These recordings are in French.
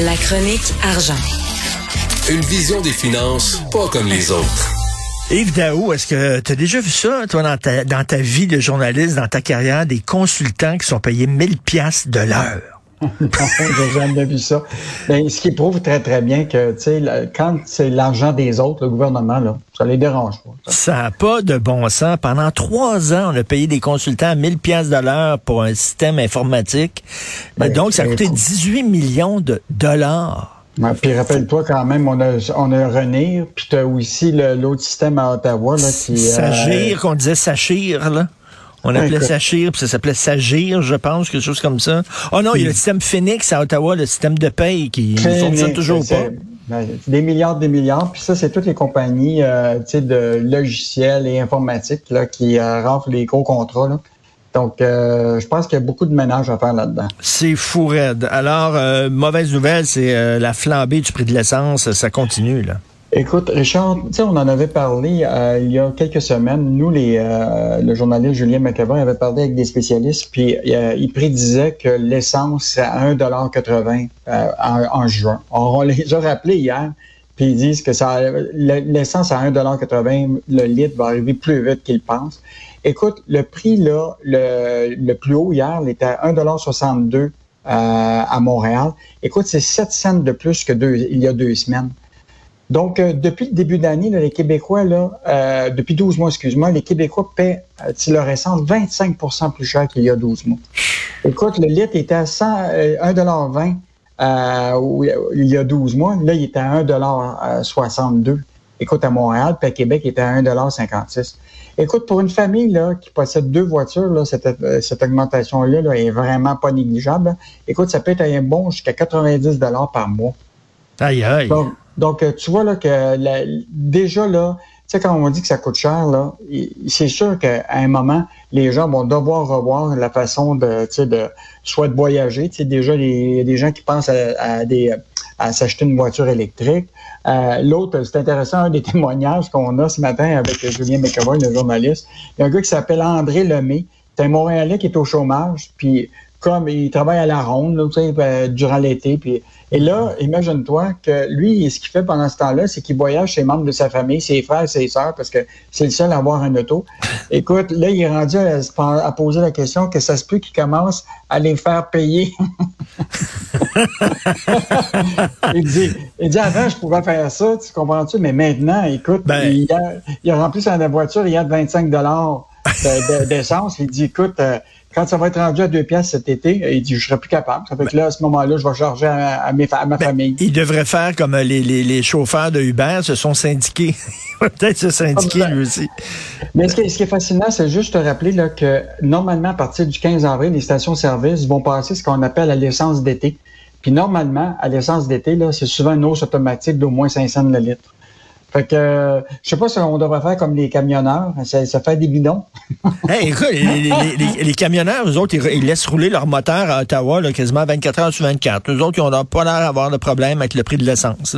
La chronique argent. Une vision des finances pas comme les autres. Yves Daou, est-ce que tu as déjà vu ça, toi, dans ta, dans ta vie de journaliste, dans ta carrière, des consultants qui sont payés 1000 pièces de l'heure? Non, j'ai jamais vu ça. Mais ce qui prouve très, très bien que, tu sais, quand c'est l'argent des autres, le gouvernement, là, ça les dérange pas. Ça n'a pas de bon sens. Pendant trois ans, on a payé des consultants à 1000 pièces de l'heure pour un système informatique. Ben, donc, ça a coûté 18 millions de dollars. puis rappelle-toi quand même, on a, on a René, puis tu as aussi l'autre système à Ottawa. Là, qui, Sagir, euh, qu'on disait Sachir, là. On appelait ça Sachir, puis ça s'appelait Sagir, je pense, quelque chose comme ça. Oh non, il y a le système Phoenix à Ottawa, le système de paye qui ne fonctionne toujours pas. Ben, des milliards, des milliards. Puis ça, c'est toutes les compagnies euh, de logiciels et informatiques là, qui euh, renflent les gros contrats. Là. Donc, euh, je pense qu'il y a beaucoup de ménage à faire là-dedans. C'est fou raide. Alors, euh, mauvaise nouvelle, c'est la flambée du prix de l'essence. Ça continue, là. Écoute, Richard, on en avait parlé euh, il y a quelques semaines. Nous, les, euh, le journaliste Julien McAvoy avait parlé avec des spécialistes, puis euh, il prédisait que l'essence à 1,80 en, en juin. on les a rappelés hier, puis ils disent que ça, l'essence à 1,80 le litre va arriver plus vite qu'ils pensent. Écoute, le prix là, le, le plus haut hier, il était à 1,62 à Montréal. Écoute, c'est 7 cents de plus que deux, il y a deux semaines. Donc, euh, depuis le début d'année, les Québécois, là, euh, depuis 12 mois, excuse-moi, les Québécois paient euh, leur essence 25% plus cher qu'il y a 12 mois. Écoute, le litre était à 1,20 il y a 12 mois. Là, il était à 1,62 Écoute, à Montréal, puis à Québec, il était à 1,56 Écoute, pour une famille là, qui possède deux voitures, là, cette, cette augmentation-là là, est vraiment pas négligeable. Écoute, ça peut être un bon jusqu'à 90 par mois. Aïe, aïe. Donc, euh, tu vois là que déjà là, tu sais, quand on dit que ça coûte cher, là, c'est sûr qu'à un moment, les gens vont devoir revoir la façon de, de soit de voyager. Tu sais, déjà, il y a des gens qui pensent à, des à s'acheter une voiture électrique. Euh, L'autre, c'est intéressant, un des témoignages qu'on a ce matin avec Julien McAvoy, le journaliste. Il y a un gars qui s'appelle André Lemay. C'est un Montréalais qui est au chômage, puis comme il travaille à la ronde là, tu sais, euh, durant l'été. Puis, et là, imagine-toi que lui, ce qu'il fait pendant ce temps-là, c'est qu'il voyage ses membres de sa famille, ses frères, ses sœurs, parce que c'est le seul à avoir un auto. Écoute, là, il est rendu à, poser la question que ça se peut qu'il commence à les faire payer. il, dit, il dit, avant, je pouvais faire ça, tu comprends-tu? Mais maintenant, écoute, ben il, a, il a rempli sa voiture, il y a 25 dollars d'essence. il dit, écoute, euh, quand ça va être rendu à deux pièces cet été, il dit, je serai plus capable. Ça fait que là, à ce moment-là, je vais charger à, mes, ma ben, famille. Il devrait faire comme les, les, les chauffeurs de Uber se sont syndiqués. peut-être se syndiquer lui aussi. Mais ce qui, est, fascinant, c'est juste te rappeler là, que normalement, à partir du 15 avril, les stations-service vont passer ce qu'on appelle la l'essence d'été. Puis normalement, à l'essence d'été, là, c'est souvent une hausse automatique d'au moins 500 le litre. Fait que, je sais pas si on devrait faire comme les camionneurs. Ça, fait des bidons. hey, écoute, les, camionneurs, eux autres, ils, laissent rouler leur moteur à Ottawa là, quasiment 24 heures sur 24. Eux autres, ils n'ont pas l'air d'avoir de problème avec le prix de l'essence.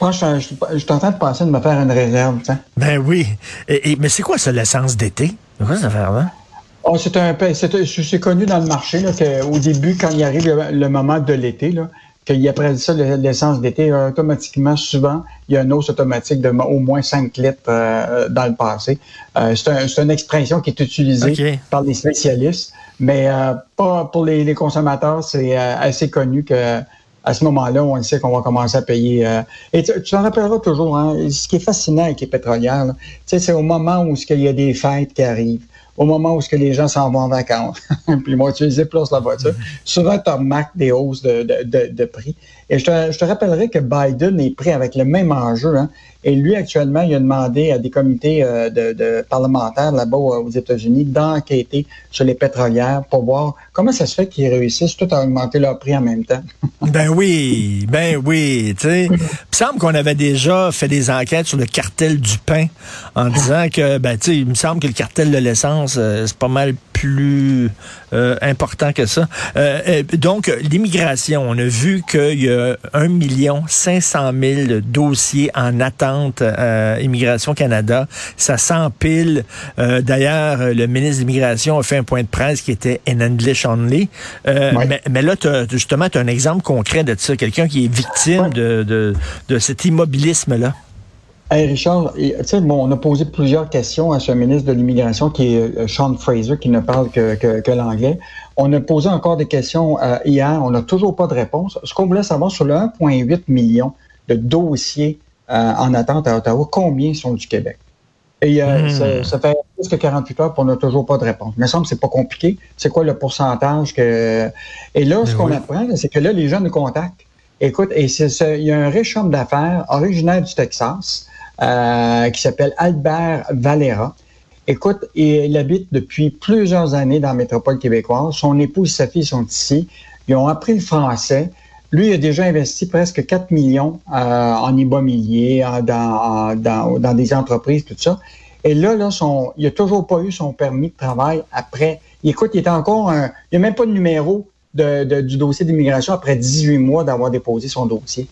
Moi, je, suis en train de penser de me faire une réserve. Ben oui. Et, mais c'est quoi ça, l'essence d'été? C'est quoi cette affaire-là? Oh, c'est un c'est connu dans le marché là, qu'au début, quand il arrive le, moment de l'été, là, qu'il y a ça l'essence d'été, automatiquement, souvent, il y a une hausse automatique de au moins 5 litres euh, dans le passé. Euh, c'est une expression qui est utilisée par les spécialistes, mais euh, pas pour les, consommateurs, c'est assez connu que à ce moment-là, on sait qu'on va commencer à payer. et tu t'en rappelleras toujours, hein, ce qui est fascinant avec les pétrolières, c'est au moment où il y a des fêtes qui arrivent au moment où ce que les gens s'en vont en vacances, puis ils vont utiliser plus la voiture, souvent tu remarques des hausses de, de, de, prix. Et je te, je te, rappellerai que Biden est pris avec le même enjeu. Hein, et lui, actuellement, il a demandé à des comités euh, de, parlementaires là-bas aux États-Unis d'enquêter sur les pétrolières pour voir comment ça se fait qu'ils réussissent tout à augmenter leur prix en même temps. ben oui, ben oui. Il semble qu'on avait déjà fait des enquêtes sur le cartel du pain en disant que, ben il me semble que le cartel de l'essence que c'est pas mal plus important que ça. donc, l'immigration, on a vu qu'il y a 1 million 500 000 dossiers en attente à Immigration Canada. Ça s'empile. D'ailleurs, le ministre de l'Immigration a fait un point de presse qui était in English only. mais, mais, là, as, justement, tu as un exemple concret de ça, quelqu'un qui est victime de, de, de cet immobilisme-là. Hey Richard, bon, on a posé plusieurs questions à ce ministre de l'Immigration qui est euh, Sean Fraser, qui ne parle que, que, l'anglais. On a posé encore des questions euh, hier, on n'a toujours pas de réponse. Ce qu'on voulait savoir sur le 1,8 million de dossiers euh, en attente à Ottawa, combien sont du Québec? Et hmm. ça, ça, fait plus que 48 heures, pour on n'a toujours pas de réponse. Il me semble que c'est pas compliqué. C'est quoi le pourcentage que... Et là, ce ben qu'on apprend, c'est que là, les gens nous contactent. Écoute, et il y a un riche homme d'affaires originaire du Texas euh, qui s'appelle Albert Valera. Écoute, il habite depuis plusieurs années dans la métropole québécoise. Son épouse et sa fille sont ici. Ils ont appris le français. Lui, il a déjà investi presque 4 millions euh, en immobilier, dans, dans, dans, des entreprises, tout ça. Et là, là son, il n'a toujours pas eu son permis de travail après. Écoute, il est encore un, il n'y a même pas de numéro de, de, du dossier d'immigration après 18 mois d'avoir déposé son dossier.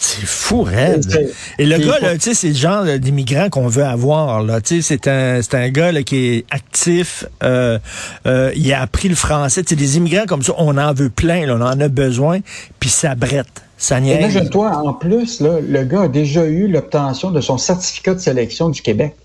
C'est fou, raide. Et le gars, tu sais, c'est le genre d'immigrant qu'on veut avoir. Là, tu sais, c'est un, c'est un gars là, qui est actif. Euh, euh, il a appris le français. Tu sais, des immigrants comme ça, on en veut plein. Là, on en a besoin. Puis ça brette. Ça niaise. Imagine-toi, en plus, là, le gars a déjà eu l'obtention de son certificat de sélection du Québec.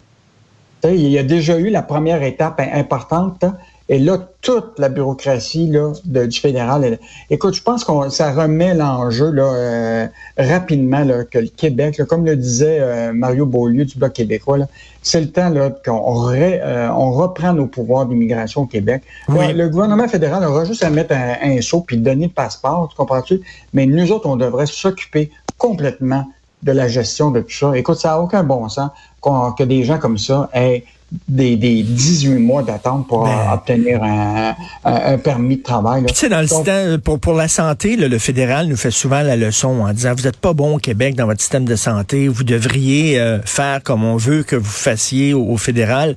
Tu sais, il a déjà eu la première étape importante. Et là, toute la bureaucratie là, du fédéral. écoute, je pense que ça remet l'enjeu là, euh, rapidement là, que le Québec, comme le disait euh, Mario Beaulieu du Bloc québécois, c'est le temps là, qu'on euh, on reprend nos pouvoirs d'immigration au Québec. le gouvernement fédéral aura juste à mettre un, un saut puis donner le passeport, tu comprends-tu? Mais nous autres, on devrait s'occuper complètement de la gestion de tout ça. Écoute, ça n'a aucun bon sens que des gens comme ça aient des, des 18 mois d'attente pour ben. obtenir un, un, permis de travail. Tu sais, dans le système, pour, pour la santé, le fédéral nous fait souvent la leçon en disant, vous n'êtes pas bon au Québec dans votre système de santé, vous devriez euh, faire comme on veut que vous fassiez au, fédéral.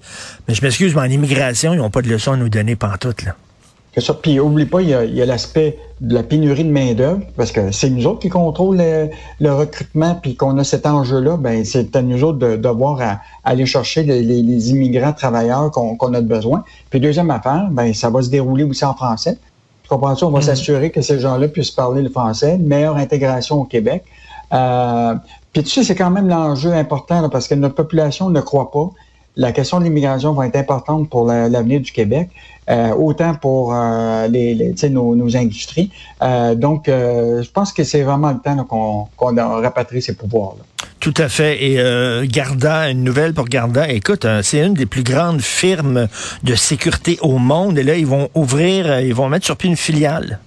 Mais je m'excuse, mais en immigration, ils n'ont pas de leçon à nous donner pantoute, là. Ça. Puis oublie pas, il y a, l'aspect de la pénurie de main-d'œuvre, parce que c'est nous autres qui contrôlent le, recrutement, puis qu'on a cet enjeu-là, ben c'est à nous autres de devoir aller chercher les, immigrants travailleurs qu'on a besoin. Puis deuxième affaire, ben ça va se dérouler aussi en français. Tu comprends ça? On va mm-hmm. s'assurer que ces gens-là puissent parler le français, une meilleure intégration au Québec. Euh, puis tu sais, c'est quand même l'enjeu important parce que notre population ne croit pas la question de l'immigration va être importante pour l'avenir du Québec, euh, autant pour euh, nos, industries. Euh, donc, je pense que c'est vraiment le temps qu'on qu rapatrie ces pouvoirs-là. Tout à fait. Et Garda, une nouvelle pour Garda. Écoute, c'est une des plus grandes firmes de sécurité au monde. Et là, ils vont ouvrir, ils vont mettre sur pied une filiale.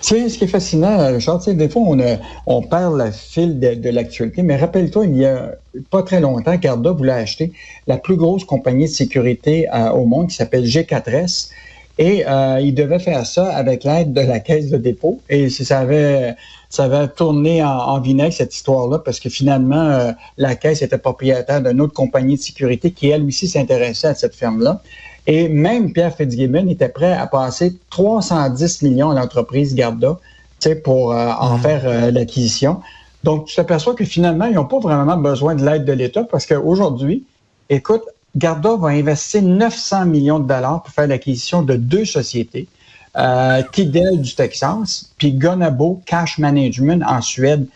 C'est ce qui est fascinant, Richard. Des fois, on, on perd le fil de, l'actualité, mais rappelle-toi, il y a pas très longtemps, Garda voulait acheter la plus grosse compagnie de sécurité euh, au monde qui s'appelle G4S. Et euh, il devait faire ça avec l'aide de la caisse de dépôt. Et ça avait, ça avait tourné en, vinaigre, cette histoire-là, parce que finalement, euh, la caisse était propriétaire d'une autre compagnie de sécurité qui, elle aussi, s'intéressait à cette firme-là. Et même Pierre Fitzgibbon était prêt à passer 310 millions à l'entreprise Garda pour euh, en mmh. faire euh, l'acquisition. Donc, tu t'aperçois que finalement, ils n'ont pas vraiment besoin de l'aide de l'État parce qu'aujourd'hui, écoute, Garda va investir 900 millions de dollars pour faire l'acquisition de deux sociétés, euh, Tidel du Texas, puis Gonabo Cash Management en Suède,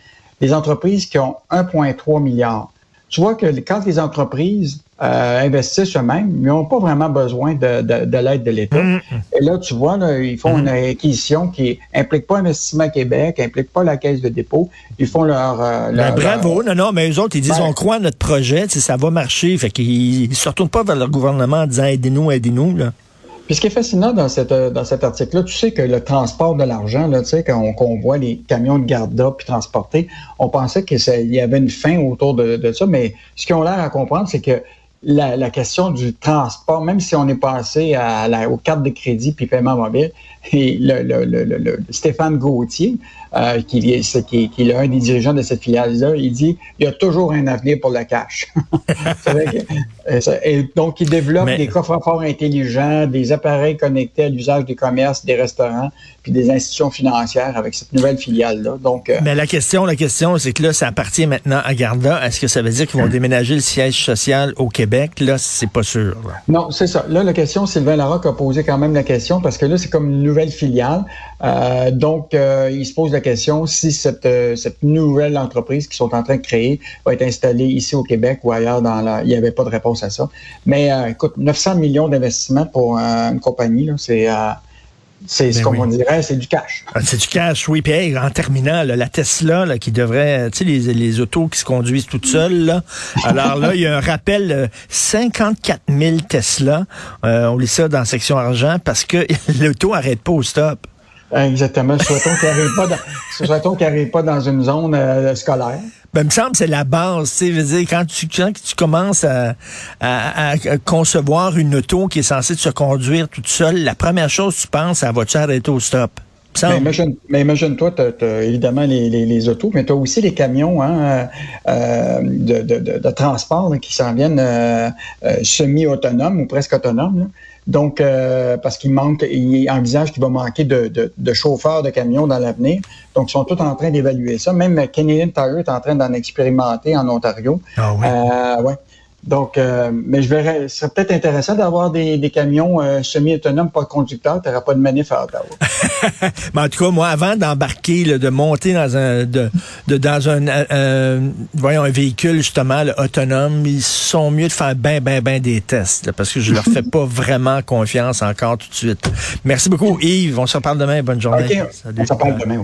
des entreprises qui ont 1,3 milliard. Tu vois que quand les entreprises euh, investissent eux-mêmes, ils n'ont pas vraiment besoin de, de, l'aide de l'État. Mm-hmm. Et là, tu vois, ils font une mm-hmm. acquisition qui implique pas Investissement Québec, implique pas la Caisse de dépôt. Ils font leur... Euh, ben, bravo, non, non, mais eux autres, ils disent, ben on croit à notre projet, ça va marcher. Fait qu'ils ne se retournent pas vers leur gouvernement en disant, aidez-nous, aidez-nous. Puis ce qui est fascinant dans, cette, dans cet article-là, tu sais que le transport de l'argent, tu sais, quand on, voit les camions de Garda puis transportés, on pensait qu'il y avait une fin autour de, de ça, mais ce qu'ils ont l'air à comprendre, c'est que la, question du transport, même si on est passé à la, aux cartes de crédit puis paiement mobile, et le, le, le, Stéphane Gauthier, euh, qui, est, qui, qui est un des dirigeants de cette filiale-là, il dit il y a toujours un avenir pour le cash. Et donc, ils développent des coffres forts intelligents, des appareils connectés à l'usage des commerces, des restaurants, puis des institutions financières avec cette nouvelle filiale-là. Donc, euh, Mais la question, la question, c'est que là, ça appartient maintenant à Garda. Est-ce que ça veut dire qu'ils vont déménager le siège social au Québec? Là, c'est pas sûr. Non, c'est ça. Là, la question, Sylvain Larocque a posé quand même la question parce que là, c'est comme une nouvelle filiale. Euh, donc, euh, il se pose la question si cette, cette nouvelle entreprise qu'ils sont en train de créer va être installée ici au Québec ou ailleurs dans la... Il n'y avait pas de réponse à ça. Mais écoute, 900 millions d'investissements pour une compagnie, c'est c'est ce ben qu'on dirait, c'est du cash. Ah, c'est du cash, oui. Puis en terminant, la Tesla qui devrait, tu sais, les, les, autos qui se conduisent toutes seules. Là. Alors là, il y a un rappel, 54 000 Tesla. Euh, on lit ça dans la section argent parce que l'auto arrête pas au stop. Exactement. Souhaitons qu'il n'arrive pas, dans, pas dans une zone euh, scolaire. Ben, il me semble que c'est la base, tu sais, quand tu, quand tu commences à, à, concevoir une auto qui est censée se conduire toute seule, la première chose que tu penses, c'est va-tu arrêter au stop? Mais imagine, mais imagine-toi, tu as, évidemment les, les, les, autos, mais tu as aussi les camions hein, euh, de, de, de, transport qui s'en viennent euh, euh, semi-autonomes ou presque autonomes. Donc, euh, parce qu'il manque, il envisage qu'il va manquer de, de, de, chauffeurs de camions dans l'avenir. Donc, ils sont tous en train d'évaluer ça. Même Canadian Tire est en train d'en expérimenter en Ontario. Ah oui. Euh, ouais. Donc, euh, mais je verrais, ce serait peut-être intéressant d'avoir des, des, camions euh, semi-autonomes, pas de conducteur, tu n'auras pas de manif à Ottawa. mais en tout cas, moi, avant d'embarquer, de monter dans un de, de dans un euh, voyons un véhicule justement autonome, ils sont mieux de faire ben ben ben des tests, parce que je leur fais pas vraiment confiance encore tout de suite. Merci beaucoup, Yves. On se reparle demain. Bonne journée. On se reparle demain.